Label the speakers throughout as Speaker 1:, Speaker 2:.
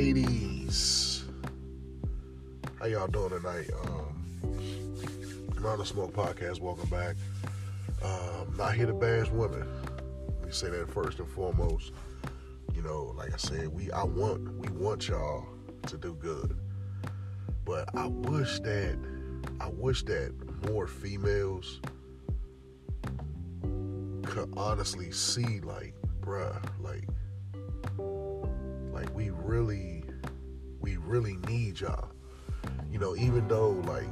Speaker 1: ladies. How y'all doing tonight? Um, the Smoke Podcast, welcome back. Um, not here to bash women. Let me say that first and foremost. You know, like I said, we I want we want y'all to do good, but I wish that I wish that more females could honestly see, like, bruh, like, like we really, we really need y'all. You know, even though like,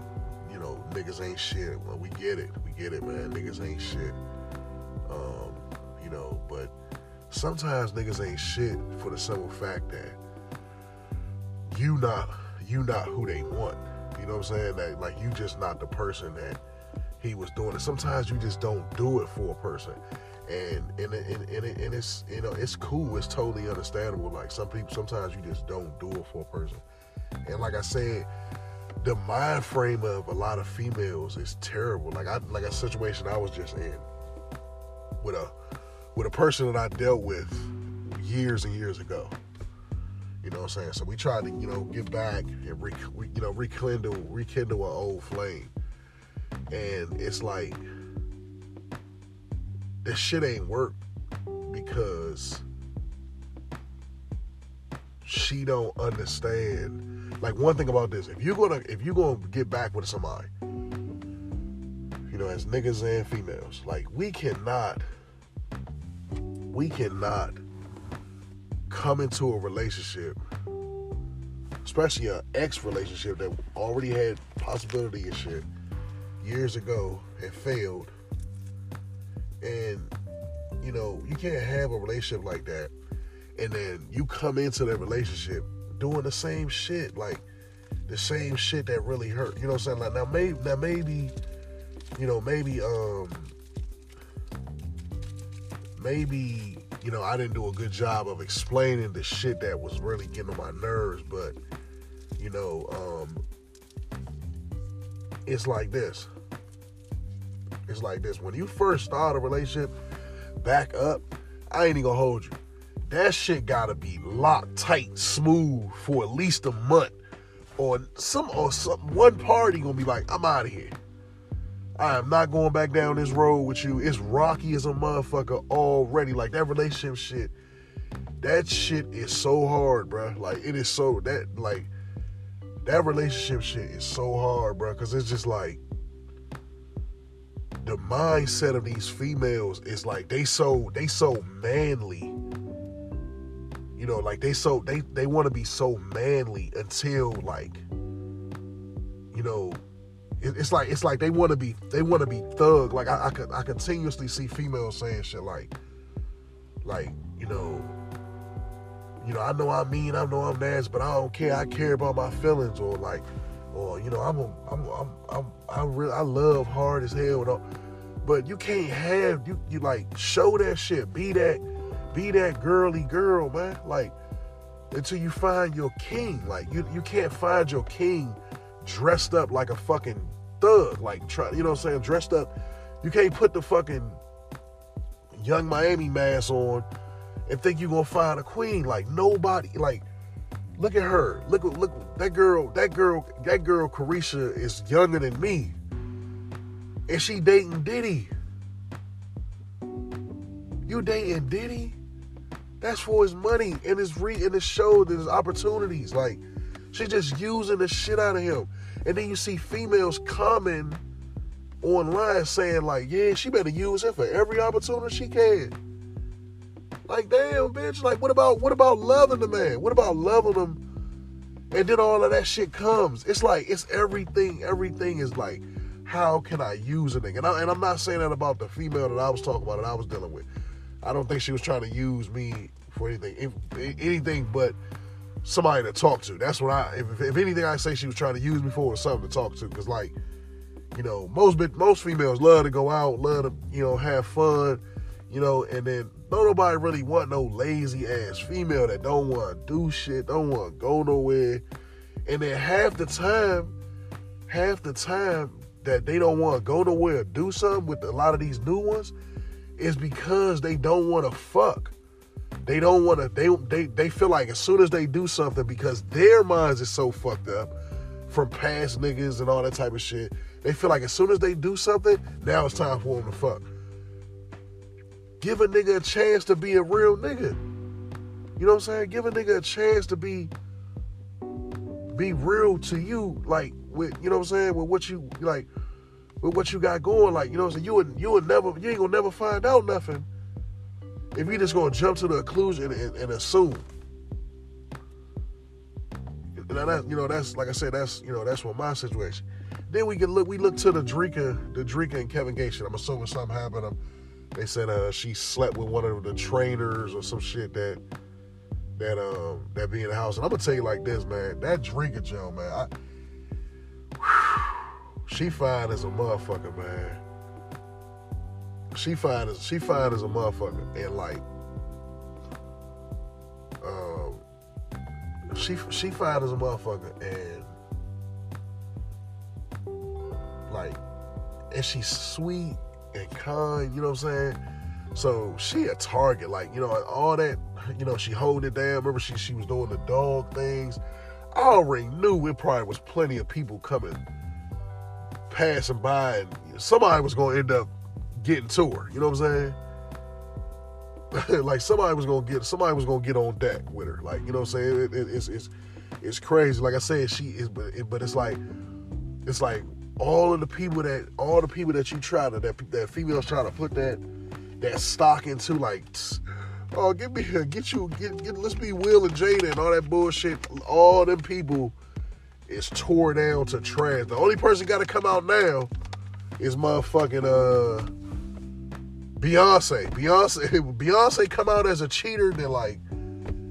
Speaker 1: you know, niggas ain't shit. Well, we get it, we get it, man. Niggas ain't shit. Um, you know, but sometimes niggas ain't shit for the simple fact that you not you not who they want. You know what I'm saying? That like you just not the person that he was doing it. Sometimes you just don't do it for a person. And and and, and, and it's you know it's cool. It's totally understandable. Like some people, sometimes you just don't do it for a person. And like I said, the mind frame of a lot of females is terrible. Like I like a situation I was just in with a with a person that I dealt with years and years ago. You know what I'm saying? So we tried to, you know, get back and re, you know rekindle rekindle an old flame. And it's like this shit ain't work because she don't understand. Like one thing about this, if you're gonna if you're gonna get back with somebody, you know, as niggas and females, like we cannot we cannot come into a relationship, especially an ex relationship that already had possibility and shit years ago and failed. And you know, you can't have a relationship like that and then you come into that relationship doing the same shit, like the same shit that really hurt. You know what I'm saying? Like now maybe now maybe, you know, maybe um maybe, you know, I didn't do a good job of explaining the shit that was really getting on my nerves, but you know, um it's like this. It's like this. When you first start a relationship, back up, I ain't even gonna hold you that shit gotta be locked tight, smooth for at least a month. Or some or some one party gonna be like, I'm out of here. I am not going back down this road with you. It's rocky as a motherfucker already. Like that relationship shit. That shit is so hard, bro. Like it is so that like that relationship shit is so hard, bro. Cause it's just like the mindset of these females is like they so they so manly. You know like they so they they want to be so manly until like you know it, it's like it's like they want to be they want to be thug. Like I, I I continuously see females saying shit like like you know you know I know I'm mean I know I'm nasty but I don't care. I care about my feelings or like or you know I'm a, I'm I'm I'm I really I love hard as hell but you can't have you you like show that shit be that be that girly girl, man. Like until you find your king. Like you you can't find your king dressed up like a fucking thug. Like try you know what I'm saying, dressed up. You can't put the fucking Yung Miami mask on and think you're gonna find a queen. Like nobody like look at her. Look look that girl, that girl, that girl Caresha is younger than me. And she dating Diddy. You dating Diddy? That's for his money and his re and his show and his opportunities. Like she's just using the shit out of him. And then you see females coming online saying like, yeah, she better use him for every opportunity she can. Like, damn, bitch. Like, what about what about loving the man? What about loving him? And then all of that shit comes. It's like it's everything. Everything is like, how can I use a nigga? And, I, I'm not saying that about the female that I was talking about that I was dealing with. I don't think she was trying to use me for anything, anything but somebody to talk to. That's what I. If, if anything, I say she was trying to use me for was something to talk to. Cause like, you know, most most females love to go out, love to you know have fun, you know, and then don't nobody really want no lazy ass female that don't want to do shit, don't want to go nowhere, and then half the time, half the time that they don't want to go nowhere, do something with a lot of these new ones is because they don't want to fuck. they don't want to. They they they feel like as soon as they do something, because their minds is so fucked up from past niggas and all that type of shit. They feel like as soon as they do something, now it's time for them to fuck. Give a nigga a chance to be a real nigga. You know what I'm saying? Give a nigga a chance to be be real to you, like with you know what I'm saying, with what you like, with what you got going. Like you know what I'm saying. You would you would never you ain't gonna never find out nothing if you just gonna jump to the conclusion and, and assume. Now that you know that's like I said that's you know that's what my situation. Then we can look we look to the Dreka the Dreka and Kevin Gates I'm assuming something happened. They said uh, she slept with one of the trainers or some shit that that um that be in the house. And I'm gonna tell you like this, man. That Dreka Joe, man. I, whew, she fine as a motherfucker, man. She fine as she fine as a motherfucker, and like, um, she she fine as a motherfucker, and like, and she's sweet and kind. You know what I'm saying? So she a target, like you know, all that. You know, she hold it down. Remember, she she was doing the dog things. I already knew it probably was plenty of people coming, passing by, and somebody was to end up getting to her. You know what I'm saying? like somebody was gonna get somebody was gonna get on deck with her. Like you know what I'm saying? It, it, it's it's it's crazy. Like I said, she is, but it, but it's like it's like all of the people that all the people that you try to that that females try to put that that stock into like oh get me get you get, get let's be Will and Jada and all that bullshit. All them people is tore down to trash. The only person got to come out now is motherfucking uh Beyonce. Beyonce Beyonce come out as a cheater then like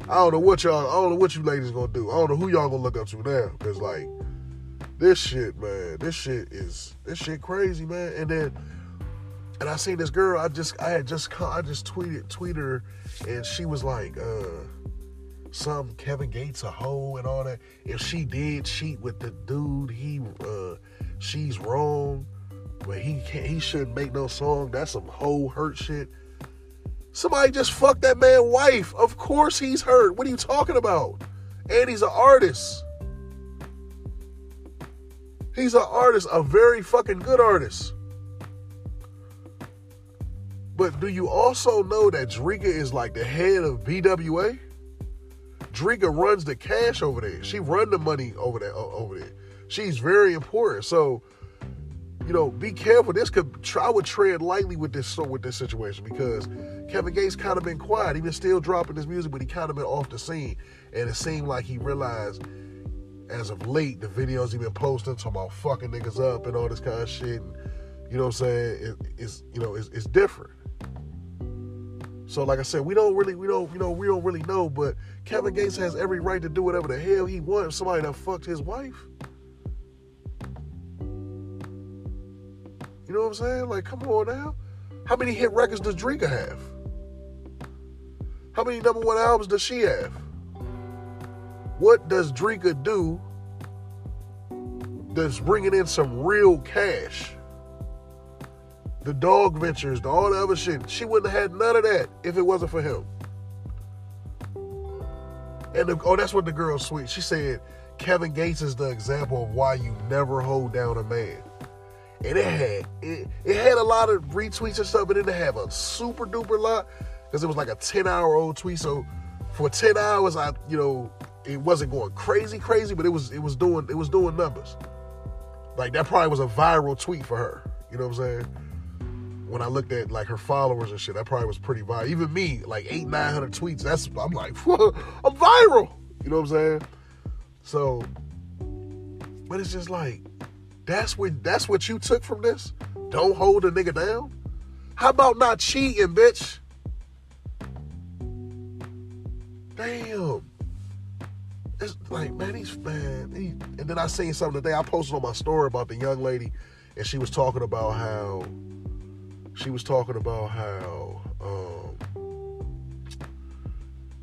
Speaker 1: I don't know what y'all I don't know what you ladies gonna do. I don't know who y'all gonna look up to now because like this shit, man, this shit is this shit crazy, man. And then, and I seen this girl. I just, I had just, I just tweeted, tweet her, and she was like, uh, some Kevin Gates a hoe and all that. If she did cheat with the dude, he, uh, she's wrong. But he can't, he shouldn't make no song. That's some hoe hurt shit. Somebody just fucked that man wife. Of course he's hurt. What are you talking about? And he's an artist. He's an artist, a very fucking good artist. But do you also know that Dreka is like the head of BWA? Dreka runs the cash over there. She run the money over there over there. She's very important. So, you know, be careful. This could try would tread lightly with this so with this situation because Kevin Gates kind of been quiet. He been still dropping his music, but he kind of been off the scene. And it seemed like he realized as of late, the videos he been posting talking about fucking niggas up and all this kind of shit. And, you know what I'm saying? It, it's you know it's, it's different. So like I said, we don't really we don't you know we don't really know, but Kevin Gates has every right to do whatever the hell he wants. Somebody that fucked his wife. You know what I'm saying? Like, come on now. How many hit records does Dreka have? How many number one albums does she have? What does Dreka do that's bringing in some real cash? The dog ventures, the, all the other shit. She wouldn't have had none of that if it wasn't for him. And the, oh, that's what the girl sweet. She said Kevin Gates is the example of why you never hold down a man. And it had it, it had a lot of retweets and stuff, but it didn't have a super duper lot because it was like a 10 hour old tweet. So for 10 hours, I you know it wasn't going crazy, crazy, but it was it was doing it was doing numbers. Like that probably was a viral tweet for her. You know what I'm saying? When I looked at like her followers and shit, that probably was pretty viral. Even me, like eight, nine hundred tweets. That's I'm like, I'm viral. You know what I'm saying? So, but it's just like, that's what that's what you took from this. Don't hold a nigga down. How about not cheating, bitch? Damn it's like, man, he's man. He, and then I seen something today. I posted on my story about the young lady, and she was talking about how she was talking about how um,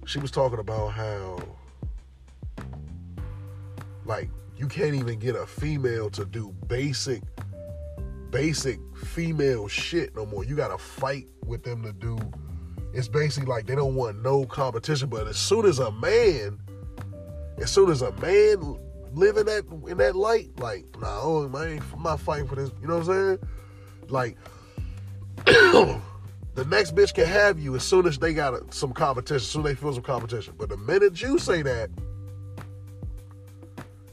Speaker 1: she was talking about how like you can't even get a female to do basic basic female shit no more. You gotta fight with them to do it's basically like they don't want no competition. But as soon as a man, as soon as a man live in that in that light, like, nah, oh, man, I'm not fighting for this. You know what I'm saying? Like, the next bitch can have you as soon as they got some competition, as soon as they feel some competition. But the minute you say that,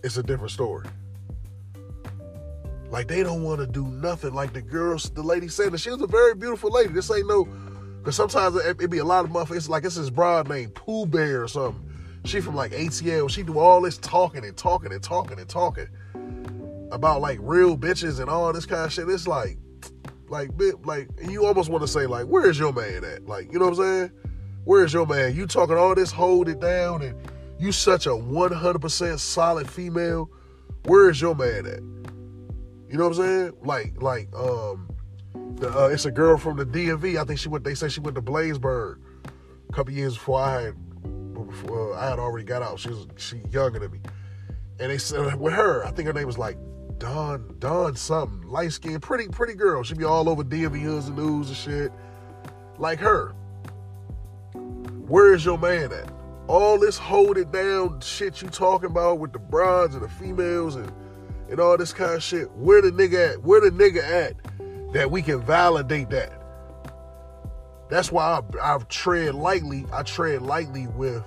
Speaker 1: it's a different story. Like they don't want to do nothing. Like the girls, the lady said that she was a very beautiful lady. This ain't no, because sometimes it, it, be a lot of motherfuckers. It's like it's this broad named Pooh Bear or something. She from like ATL. She do all this talking and talking and talking and talking about like real bitches and all this kind of shit. It's like, like, like you almost want to say like, where's your man at? Like, you know what I'm saying? Where's your man? You talking all this, hold it down, and you such a 100% solid female. Where's your man at? You know what I'm saying? Like, like, um, the, uh, it's a girl from the DMV. I think she went. They say she went to Bladensburg a couple years before I had. Before, uh, I had already got out. She was she younger than me, and they said with her. I think her name was like Dawn Dawn something, light skin, pretty pretty girl. She'd be all over DMV hoods and news and shit, like her. Where is your man at? All this hold it down shit you talking about with the brides and the females and and all this kind of shit. Where the nigga at? Where the nigga at that we can validate that? That's why I, I tread lightly. I tread lightly with,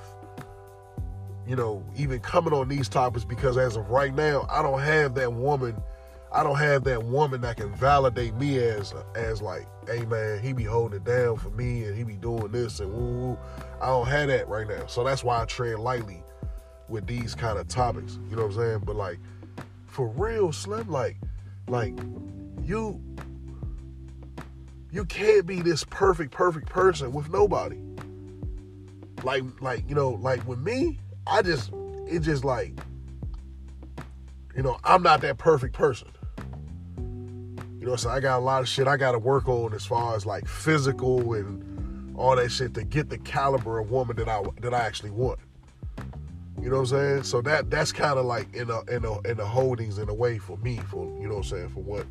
Speaker 1: you know, even coming on these topics because as of right now, I don't have that woman. I don't have that woman that can validate me as as like, hey man, he be holding it down for me and he be doing this and woo. I don't have that right now. So that's why I tread lightly with these kind of topics. You know what I'm saying? But like for real, Slim. Like, like you, you can't be this perfect, perfect person with nobody. Like, like you know, like with me, I just, it just like, you know, I'm not that perfect person. You know, so I got a lot of shit I got to work on as far as like physical and all that shit to get the caliber of woman that I that I actually want. You know what I'm saying? So that that's kind of like in the in the in the holdings in a way for me for you know what I'm saying for what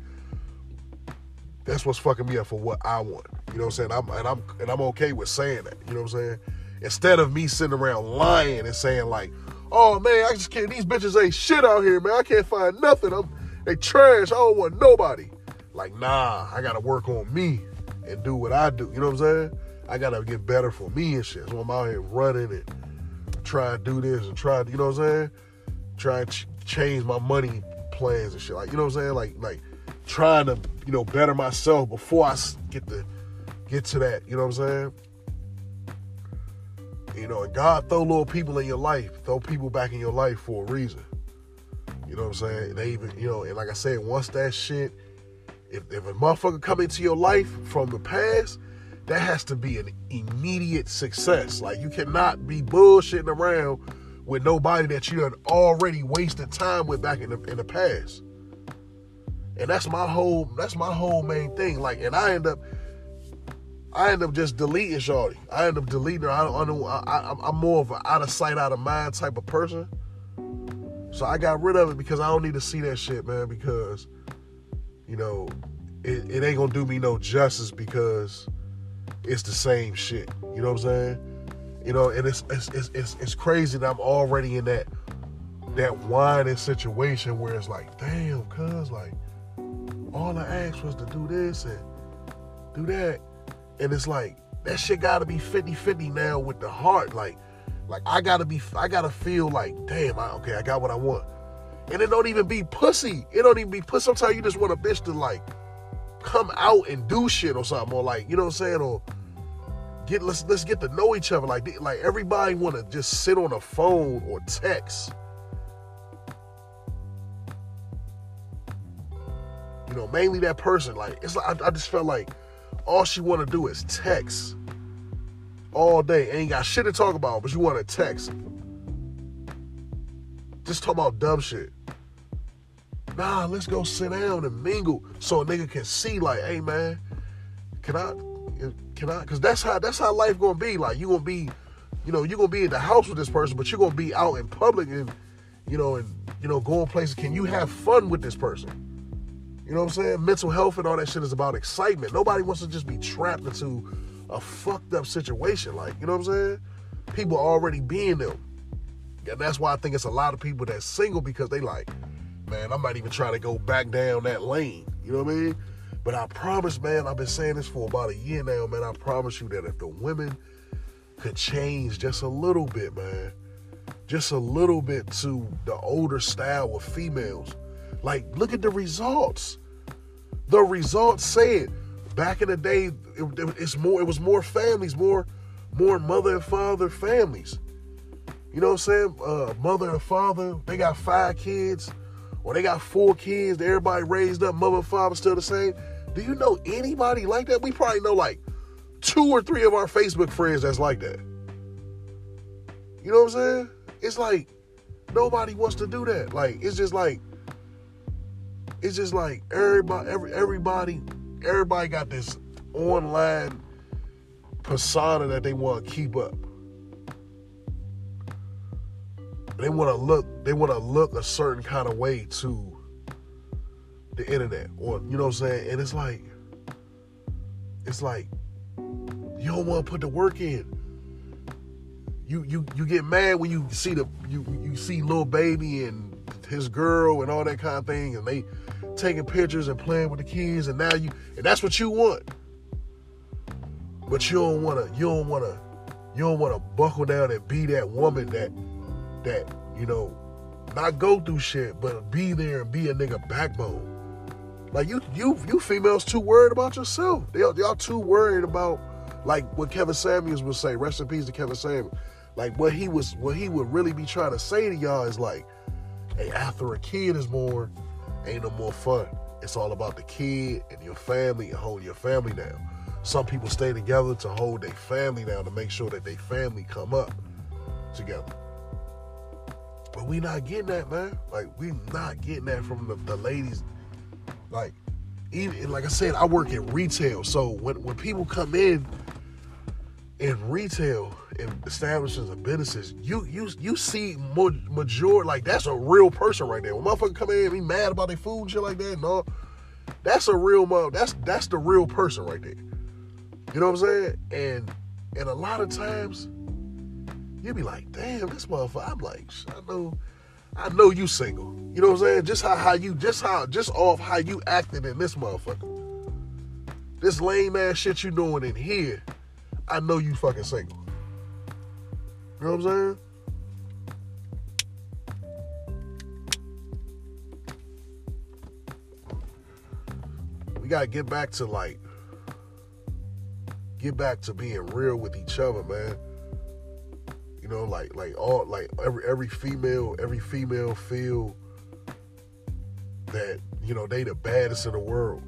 Speaker 1: that's what's fucking me up for what I want. You know what I'm saying? I'm and I'm and I'm okay with saying that. You know what I'm saying? Instead of me sitting around lying and saying like, "Oh man, I just can't. These bitches ain't shit out here, man. I can't find nothing. I'm they trash. I don't want nobody." Like, nah, I gotta work on me and do what I do. You know what I'm saying? I gotta get better for me and shit. So I'm out here running and try and do this and try, to, you know what I'm saying? Try and ch- change my money plans and shit. Like, you know what I'm saying? Like, like trying to, you know, better myself before I get to get to that. You know what I'm saying? You know, and God throw little people in your life, throw people back in your life for a reason. You know what I'm saying? They even, you know, and like I said, once that shit, if, if a motherfucker come into your life from the past, that has to be an immediate success. Like you cannot be bullshitting around with nobody that you had already wasted time with back in the in the past. And that's my whole that's my whole main thing. Like, and I end up I end up just deleting Shorty. I end up deleting her. I don't, I, I'm more of an out of sight, out of mind type of person. So I got rid of it because I don't need to see that shit, man. Because you know, it, it ain't gonna do me no justice because it's the same shit. You know what I'm saying? You know, and it's it's it's it's, it's crazy that I'm already in that that whining situation where it's like, damn, cuz like all I asked was to do this and do that. And it's like that shit gotta be 50-50 now with the heart. Like, like I gotta be I gotta feel like, damn, I, okay, I got what I want. And it don't even be pussy. It don't even be pussy. Sometimes you just want a bitch to like come out and do shit or something, or like, you know what I'm saying? Or get let's let's get to know each other. Like like everybody wanna just sit on a phone or text. You know, mainly that person. Like it's like I, I just felt like all she wanna do is text all day. Ain't got shit to talk about, but you wanna text. Just talk about dumb shit. Nah, let's go sit down and mingle so a nigga can see, like, hey man, can I can I cause that's how that's how life gonna be. Like you gonna be, you know, you gonna be in the house with this person, but you're gonna be out in public and you know, and you know, going places. Can you have fun with this person? You know what I'm saying? Mental health and all that shit is about excitement. Nobody wants to just be trapped into a fucked up situation. Like, you know what I'm saying? People already being them. And that's why I think it's a lot of people that's single because they like, man, I might even try to go back down that lane. You know what I mean? But I promise, man, I've been saying this for about a year now, man. I promise you that if the women could change just a little bit, man, just a little bit to the older style of females, like look at the results. The results said back in the day, it, it's more. It was more families, more, more mother and father families. You know what I'm saying? Uh, mother and father, they got five kids, or they got four kids. Everybody raised up, mother and father still the same. Do you know anybody like that? We probably know like two or three of our Facebook friends that's like that. You know what I'm saying? It's like nobody wants to do that. Like it's just like it's just like everybody every everybody everybody got this online persona that they want to keep up. They want to look they want to look a certain kind of way to the internet or you know what I'm saying? And it's like it's like you don't want to put the work in. You you you get mad when you see the you you see Lil Baby and his girl and all that kind of thing and they taking pictures and playing with the kids and now you and that's what you want. But you don't want to you don't want to you don't want to buckle down and be that woman that that you know not go through shit but be there and be a nigga backbone like you, you, you females too worried about yourself. They, y'all too worried about like what Kevin Samuels would say. Rest in peace to Kevin Samuels. Like what he was, what he would really be trying to say to y'all is like, hey, after a kid is born, ain't no more fun. It's all about the kid and your family and holding your family down. Some people stay together to hold their family down to make sure that their family come up together. But we not getting that, man. Like we not getting that from the, the ladies like, even like I said, I work in retail, so when when people come in in retail establishments and businesses, you you you see more major like that's a real person right there. When motherfucker come in and be mad about their food and shit like that, no, that's a real mother. That's that's the real person right there. You know what I'm saying? And and a lot of times you be like, damn, this motherfucker. I'm like, I know I know you single. You know what I'm saying? Just how, how you just how just off how you acted in this motherfucker. This lame ass shit you doing in here, I know you fucking single. You know what I'm saying? We gotta get back to like get back to being real with each other, man. You know, like like all like every every female every female feel that you know they the baddest in the world.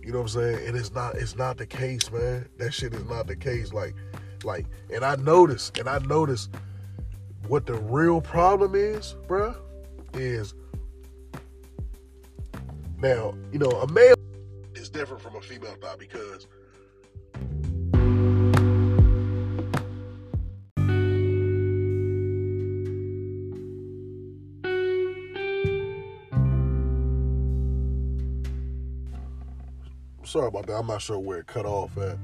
Speaker 1: You know what I'm saying? And it's not it's not the case, man. That shit is not the case. Like like and I noticed and I noticed what the real problem is, bruh, is now, you know, a male is different from a female thought because sorry about that. I'm not sure where it cut off at.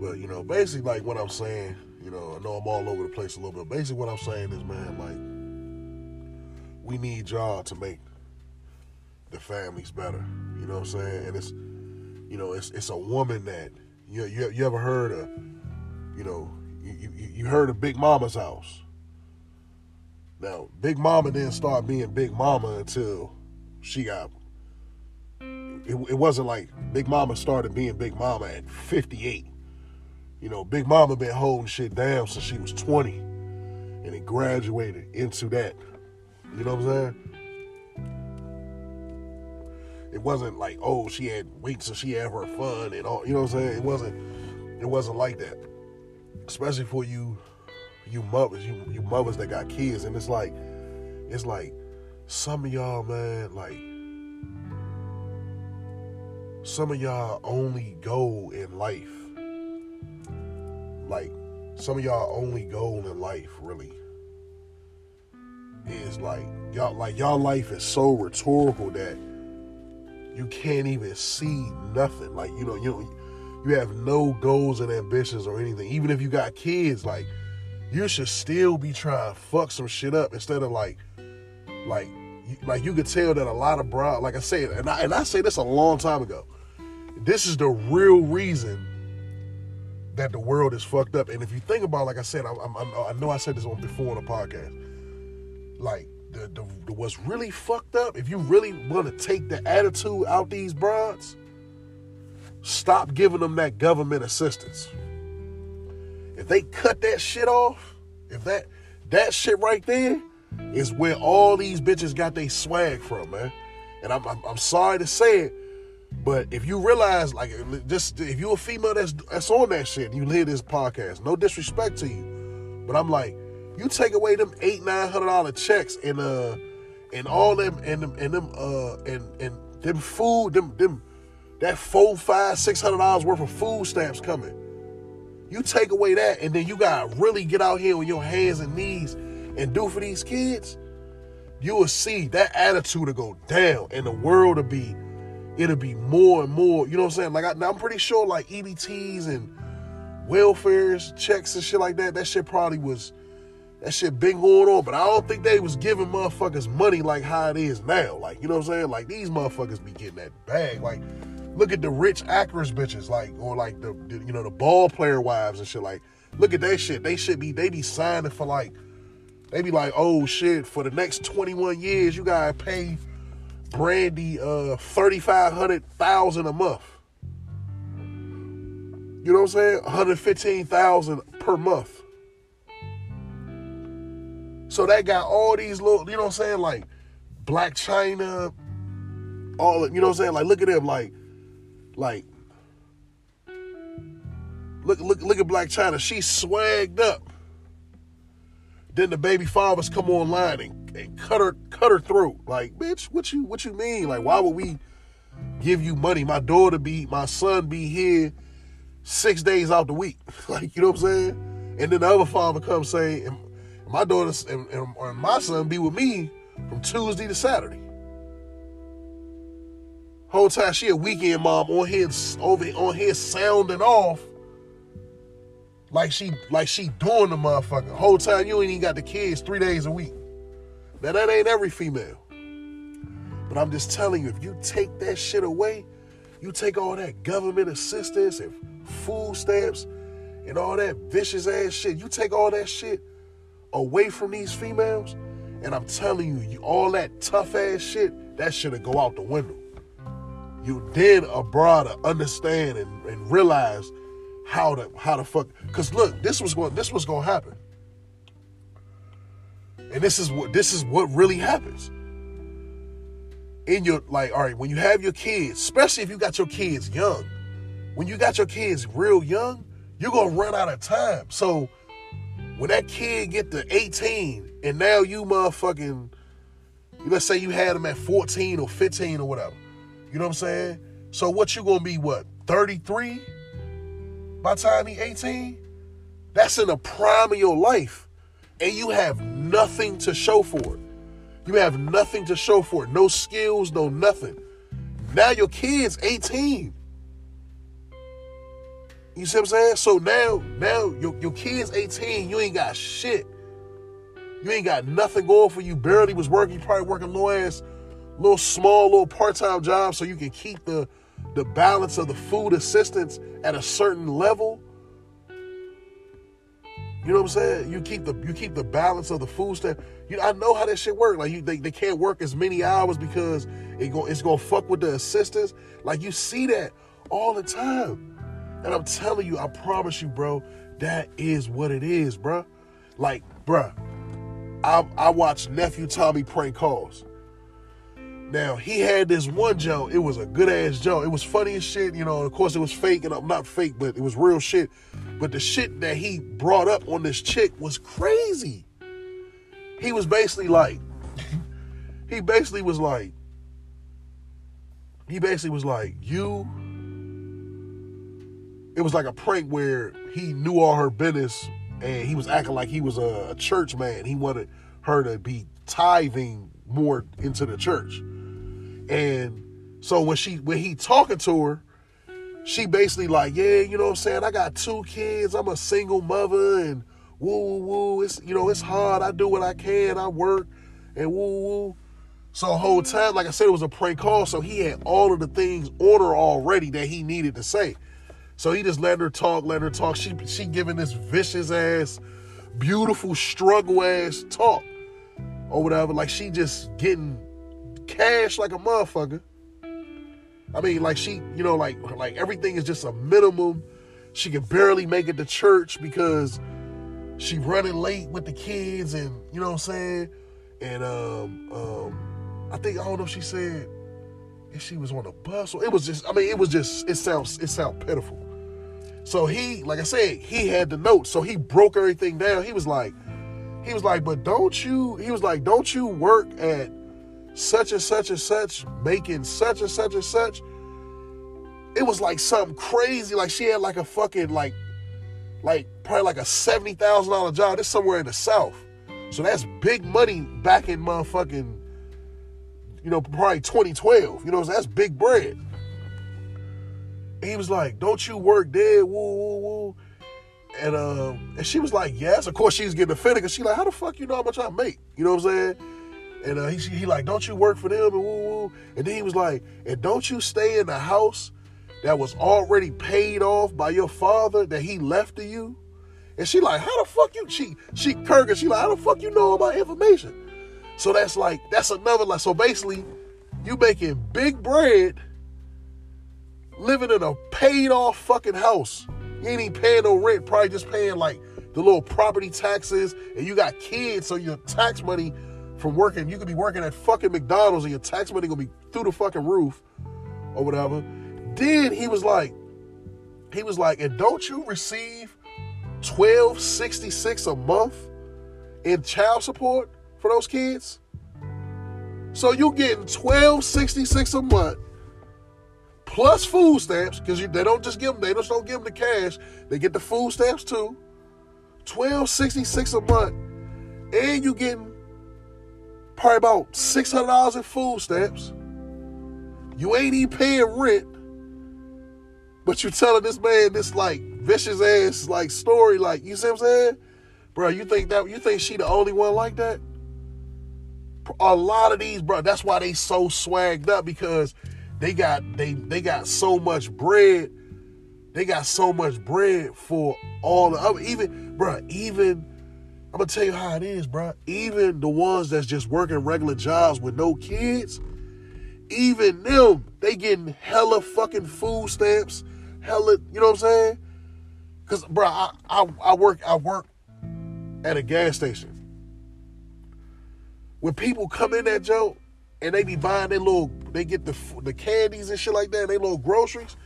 Speaker 1: But, you know, basically, like what I'm saying, you know, I know I'm all over the place a little bit. Basically, what I'm saying is, man, like, we need y'all to make the families better. You know what I'm saying? And it's, you know, it's it's a woman that you you, you ever heard of, you know, you, you, you heard of Big Mama's house. Now, Big Mama didn't start being Big Mama until she got it, it wasn't like Big Mama started being Big Mama at 58. You know, Big Mama been holding shit down since she was 20, and it graduated into that. You know what I'm saying? It wasn't like, oh, she had weeks and she had her fun and all. You know what I'm saying? It wasn't. It wasn't like that. Especially for you, you mothers, you you mothers that got kids, and it's like, it's like, some of y'all, man, like some of y'all only goal in life, like some of y'all only goal in life really is like y'all like y'all life is so rhetorical that you can't even see nothing. Like you know, you know, you have no goals and ambitions or anything, even if you got kids, like you should still be trying to fuck some shit up instead of like, like, like you could tell that a lot of bro, like I said, and I and I say this a long time ago. This is the real reason that the world is fucked up. And if you think about, like I said, I, I, I know I said this on before on the podcast. Like the, the, the what's really fucked up. If you really want to take the attitude out these broads, stop giving them that government assistance. If they cut that shit off, if that that shit right there is where all these bitches got their swag from, man. And I'm, I'm, I'm sorry to say it, but if you realize, like, just if you're a female that's that's on that shit, you hear this podcast. No disrespect to you, but I'm like, you take away them eight nine hundred dollar checks and uh and all them and them and them uh and and them food them them that four five six hundred dollars worth of food stamps coming. You take away that, and then you gotta really get out here on your hands and knees and do for these kids. You will see that attitude to go down, and the world will be it'll be more and more. You know what I'm saying? Like I, I'm pretty sure like EBTs and welfares checks and shit like that. That shit probably was that shit been going on, but I don't think they was giving motherfuckers money like how it is now. Like you know what I'm saying? Like these motherfuckers be getting that bag. Like look at the rich actress bitches, like or like the, the you know the ball player wives and shit. Like look at that shit. They should be they be signing for like they be like oh shit for the next 21 years you gotta pay Brandy uh thirty five hundred thousand a month. You know what I'm saying? One hundred fifteen thousand per month. So that got all these little, you know what I'm saying, like Blac Chyna, all you know what I'm saying? Like look at them, like, like look look look at Blac Chyna. She swagged up. Then the baby fathers come online and and cut her cut her throat. Like, bitch, what you what you mean? Like, why would we give you money? My daughter be my son be here six days out the week. like, you know what I'm saying? And then the other father comes saying, and my daughter and, and, and my son be with me from Tuesday to Saturday. Whole time she a weekend mom on here over on here sounding off like she like she doing the motherfucker. Whole time you ain't even got the kids three days a week. Now that ain't every female. But I'm just telling you, if you take that shit away, you take all that government assistance and food stamps and all that vicious ass shit, you take all that shit away from these females, and I'm telling you, you all that tough ass shit, that should go out the window. You then abroad to understand and, and realize how to how to fuck. Cause look, this was going this was gonna happen. And this is what this is what really happens. In your like, all right, when you have your kids, especially if you got your kids young, when you got your kids real young, you're gonna run out of time. So when that kid get to 18 and now you motherfucking let's say you had them at 14 or 15 or whatever. You know what I'm saying? So what you gonna be what 33 by time he 18? That's in the prime of your life and you have nothing to show for it. You have nothing to show for it. No skills, no nothing. Now your kid's 18. You see what I'm saying? So now, now your, your kid's 18, you ain't got shit. You ain't got nothing going for you. Barely was working, you probably working low ass, little small, little part-time job so you can keep the the balance of the food assistance at a certain level you know what I'm saying? You keep the you keep the balance of the food stamp. You I know how that shit work. Like you they, they can't work as many hours because it go it's gonna fuck with the assistants. Like you see that all the time. And I'm telling you, I promise you, bro, that is what it is, bro. Like, bro, I I watched nephew Tommy prank calls. Now he had this one joke. It was a good ass joke. It was funny as shit. You know, of course it was fake, and I'm not fake, but it was real shit. But the shit that he brought up on this chick was crazy. He was basically like, he basically was like, he basically was like, you. It was like a prank where he knew all her business and he was acting like he was a, a church man. He wanted her to be tithing more into the church. And so when she when he talking to her, she basically like, yeah, you know what I'm saying? I got two kids. I'm a single mother and woo woo woo. It's you know, it's hard. I do what I can. I work and woo woo. So whole time, like I said, it was a prank call. So he had all of the things order already that he needed to say. So he just let her talk, let her talk. She she giving this vicious ass, beautiful struggle ass talk or whatever. Like she just getting cash like a motherfucker. I mean, like she, you know, like like everything is just a minimum. She can barely make it to church because she running late with the kids, and you know what I'm saying. And um, um, I think I don't know if she said if she was on a bus or it was just. I mean, it was just. It sounds it sounds pitiful. So he, like I said, he had the notes. So he broke everything down. He was like, he was like, but don't you? He was like, don't you work at such and such and such, making such and such and such. It was like something crazy. Like she had like a fucking like, like probably like a seventy thousand dollar job. This somewhere in the south. So that's big money back in motherfucking, you know, probably 2012. You know, so that's big bread. He was like, "Don't you work there?" Woo woo woo. And um, and she was like, "Yes." Of course, she's getting offended because she like, "How the fuck you know how much I make?" You know what I'm saying? And uh, he he like, don't you work for them? And woo woo. And then he was like, and don't you stay in the house that was already paid off by your father that he left to you? And she like, how the fuck you? cheat? she Kirk she like, how the fuck you know about information? So that's like that's another like so basically, you making big bread, living in a paid off fucking house. You ain't even paying no rent, probably just paying like the little property taxes, and you got kids, so your tax money from working. You could be working at fucking McDonald's and your tax money gonna be through the fucking roof or whatever. Then he was like, he was like, and don't you receive 1266 a month in child support for those kids? So you getting 1266 a month plus food stamps, because they don't just give them, they just don't give them the cash. They get the food stamps too. 1266 a month. And you getting probably about $600 in food stamps. You ain't even paying rent. But you telling this man this like vicious ass like story, like you see what I'm saying? Bro, you think that you think she the only one like that? A lot of these, bro, that's why they so swagged up because they got they they got so much bread. They got so much bread for all the other even, bro, even I'm gonna tell you how it is, bro. Even the ones that's just working regular jobs with no kids, even them, they getting hella fucking food stamps, hella, you know what I'm saying? Cause, bro, I, I, I work, I work at a gas station. When people come in that joke and they be buying their little, they get the the candies and shit like that, they little groceries.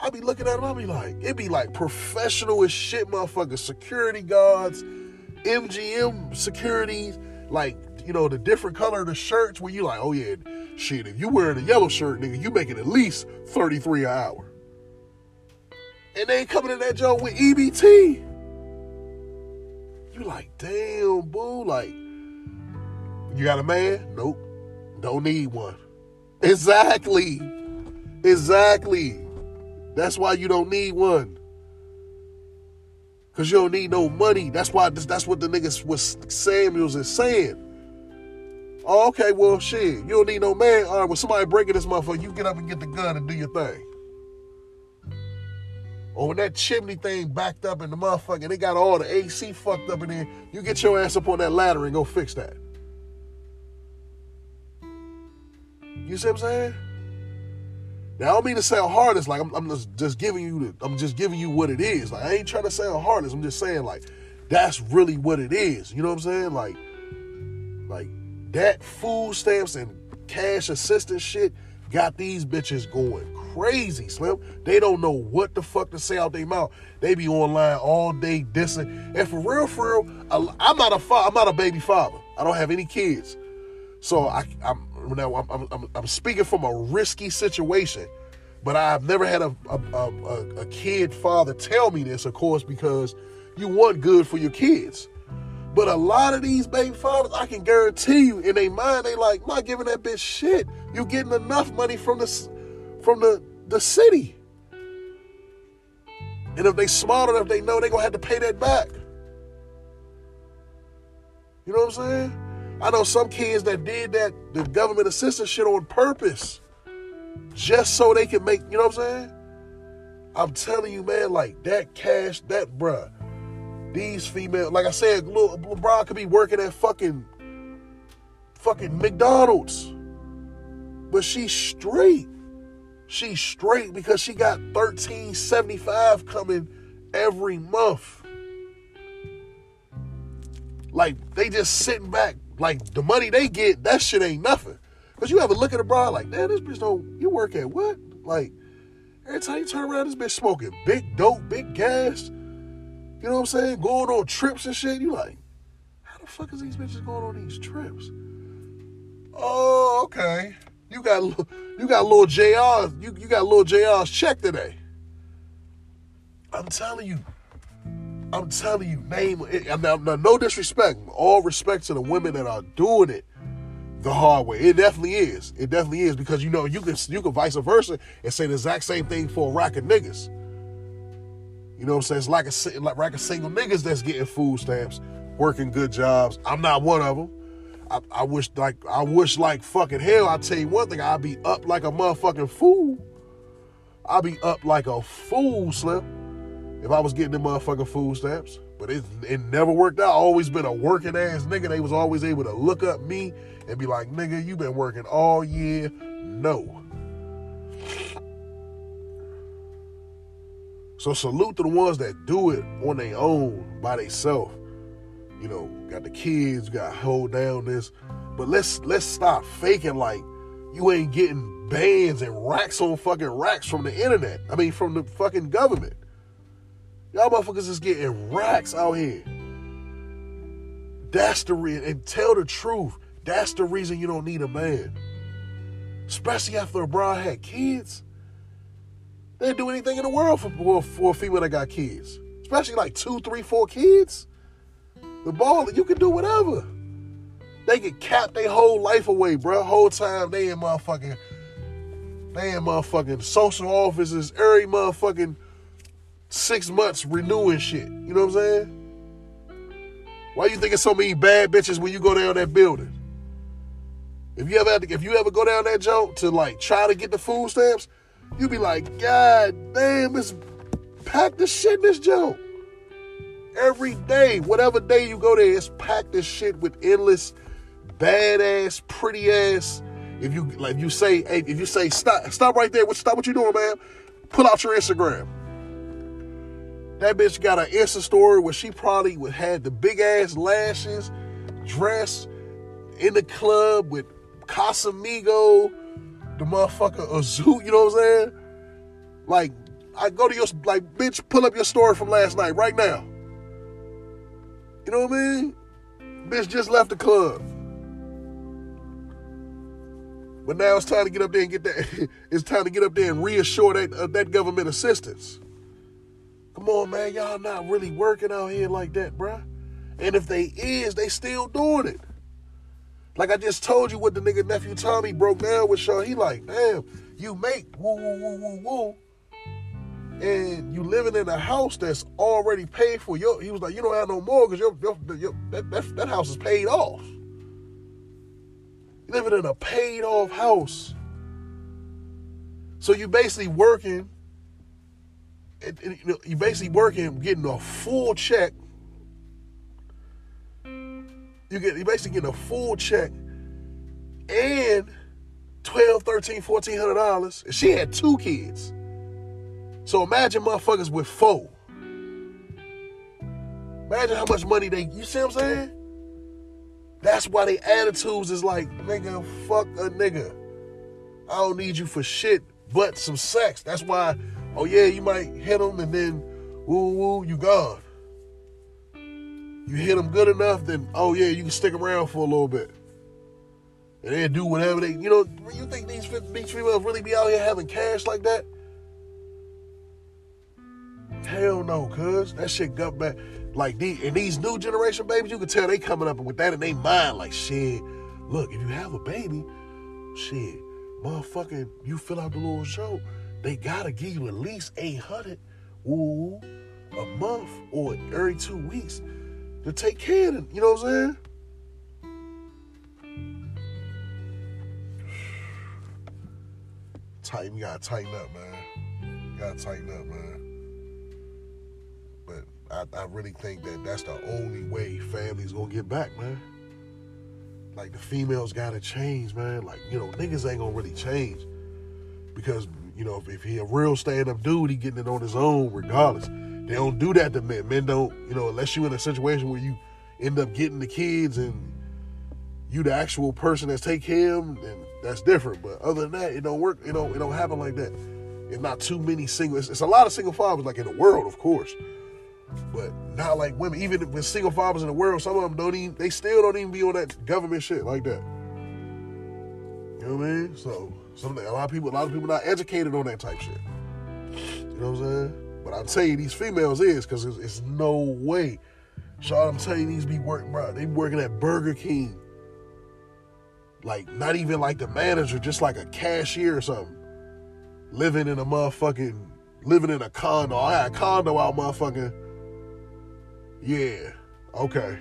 Speaker 1: I be looking at them, I be like, it be like professional as shit, motherfuckers, security guards, MGM securities, like, you know, the different color of the shirts where you like, oh yeah, shit, if you wearing a yellow shirt, nigga, you making at least 33 an hour. And they ain't coming in that joint with EBT. You like, damn, boo, like, you got a man? Nope. Don't need one. Exactly. Exactly. That's why you don't need one. Cause you don't need no money. That's why that's what the niggas was Samuels is saying. Oh, okay, well shit. You don't need no man. All right, well somebody breaking this motherfucker, you get up and get the gun and do your thing. Or when that chimney thing backed up in the motherfucker, they got all the AC fucked up in there, you get your ass up on that ladder and go fix that. You see what I'm saying? Now I don't mean to sound heartless. Like I'm, I'm just, just giving you the, I'm just giving you what it is. Like I ain't trying to sound heartless. I'm just saying like that's really what it is. You know what I'm saying? Like, like that food stamps and cash assistance shit got these bitches going crazy, Slim. They don't know what the fuck to say out their mouth. They be online all day dissing. And for real, for real, I'm not a fa- I'm not a baby father. I don't have any kids. So I, I'm now I'm, I'm, I'm speaking from a risky situation, but I've never had a, a, a, a kid father tell me this, of course, because you want good for your kids. But a lot of these baby fathers, I can guarantee you, in their mind, they like, not giving that bitch shit. You getting enough money from the from the the city. And if they smart enough, they know they gonna have to pay that back. You know what I'm saying? I know some kids that did that, the government assistance shit on purpose. Just so they can make, you know what I'm saying? I'm telling you, man, like that cash, that bruh, these female, like I said, LeBron could be working at fucking, fucking McDonald's, but she's straight. She's straight because she got 1375 coming every month. Like they just sitting back, like the money they get, that shit ain't nothing. Cause you ever look at a bra like, damn, this bitch don't. You work at what? Like every time you turn around, this bitch smoking big dope, big gas. You know what I'm saying? Going on trips and shit. You like, how the fuck is these bitches going on these trips? Oh, okay. You got you got little JR. You you got little JR's check today. I'm telling you. I'm telling you, name. Now, no disrespect. All respect to the women that are doing it the hard way. It definitely is. It definitely is because you know you can you can vice versa and say the exact same thing for a rack of niggas. You know what I'm saying? It's like a like rack of single niggas that's getting food stamps, working good jobs. I'm not one of them. I, I wish like I wish like fucking hell. I tell you one thing, I'd be up like a motherfucking fool. I'd be up like a fool, Slim, if I was getting the motherfucking food stamps. But it, it never worked out. Always been a working ass nigga. They was always able to look up me and be like, nigga, you been working all year. No. So salute to the ones that do it on their own by themselves. You know, got the kids, got hold down this. But let's let's stop faking like you ain't getting bands and racks on fucking racks from the internet. I mean, from the fucking government. Y'all motherfuckers is getting racks out here. That's the reason. And tell the truth. That's the reason you don't need a man. Especially after a bride had kids. They'd do anything in the world for, for a female that got kids. Especially like two, three, four kids. The ball, you can do whatever. They can cap their whole life away, bro. Whole time they in motherfucking, they in motherfucking social offices every motherfucking six months renewing shit. You know what I'm saying? Why you thinking so many bad bitches when you go down that building? If you ever to, if you ever go down that joint to like try to get the food stamps, you be like, God damn, it's packed the shit in this joint. Every day, whatever day you go there, it's packed this shit with endless, badass, pretty ass. If you like, you say, hey, if you say stop, stop right there. What stop? What you doing, man? Pull out your Instagram. That bitch got an Insta story where she probably would had the big ass lashes, dress in the club with Casamigo, the motherfucker Azu, you know what I'm saying? Like, I go to your like, bitch, pull up your story from last night right now. You know what I mean? Bitch just left the club. But now it's time to get up there and get that. it's time to get up there and reassure that uh, that government assistance. Come on, man, y'all not really working out here like that, bruh. And if they is, they still doing it. Like I just told you what the nigga nephew Tommy broke down with Sean. He like, damn, you make woo woo woo woo woo. And you living in a house that's already paid for. Your, he was like, you don't have no mortgage. Your, your, your, that, that, that house is paid off. You living in a paid off house. So you basically working it, it, you, know, you basically working, getting a full check. You get you basically getting a full check and 12, 13, 1400 dollars. And she had two kids. So imagine motherfuckers with four. Imagine how much money they you see what I'm saying? That's why they attitudes is like, nigga, fuck a nigga. I don't need you for shit but some sex. That's why oh yeah, you might hit them and then woo woo, you gone. You hit them good enough, then oh yeah, you can stick around for a little bit. And they do whatever they, you know, you think these, these females really be out here having cash like that? Hell no, cuz. That shit got back. Like, these, and these new generation babies, you can tell they coming up with that in their mind. Like, shit, look, if you have a baby, shit, motherfucking, you fill out the little show they gotta give you at least 800 ooh, a month or every two weeks to take care of them. You know what I'm saying? Tighten, you gotta tighten up, man. You gotta tighten up, man. But I, I really think that that's the only way families gonna get back, man. Like the females gotta change, man. Like, you know, niggas ain't gonna really change. Because, you know, if, if he a real stand-up dude, he getting it on his own regardless. They don't do that to men. Men don't, you know, unless you in a situation where you end up getting the kids and you the actual person that's take him, then that's different. But other than that, it don't work. It don't. It don't happen like that. It's not too many single. It's, it's a lot of single fathers like in the world, of course, but not like women. Even with single fathers in the world, some of them don't even. They still don't even be on that government shit like that. You know what I mean? So some a lot of people, a lot of people not educated on that type shit. You know what I'm saying? But I'll tell you, these females is because it's, it's, no way. So I'm telling you, these be working, bro. They be working at Burger King. Like, not even like the manager, just like a cashier or something. Living in a motherfucking, living in a condo. I had a condo out motherfucking. Yeah. Okay.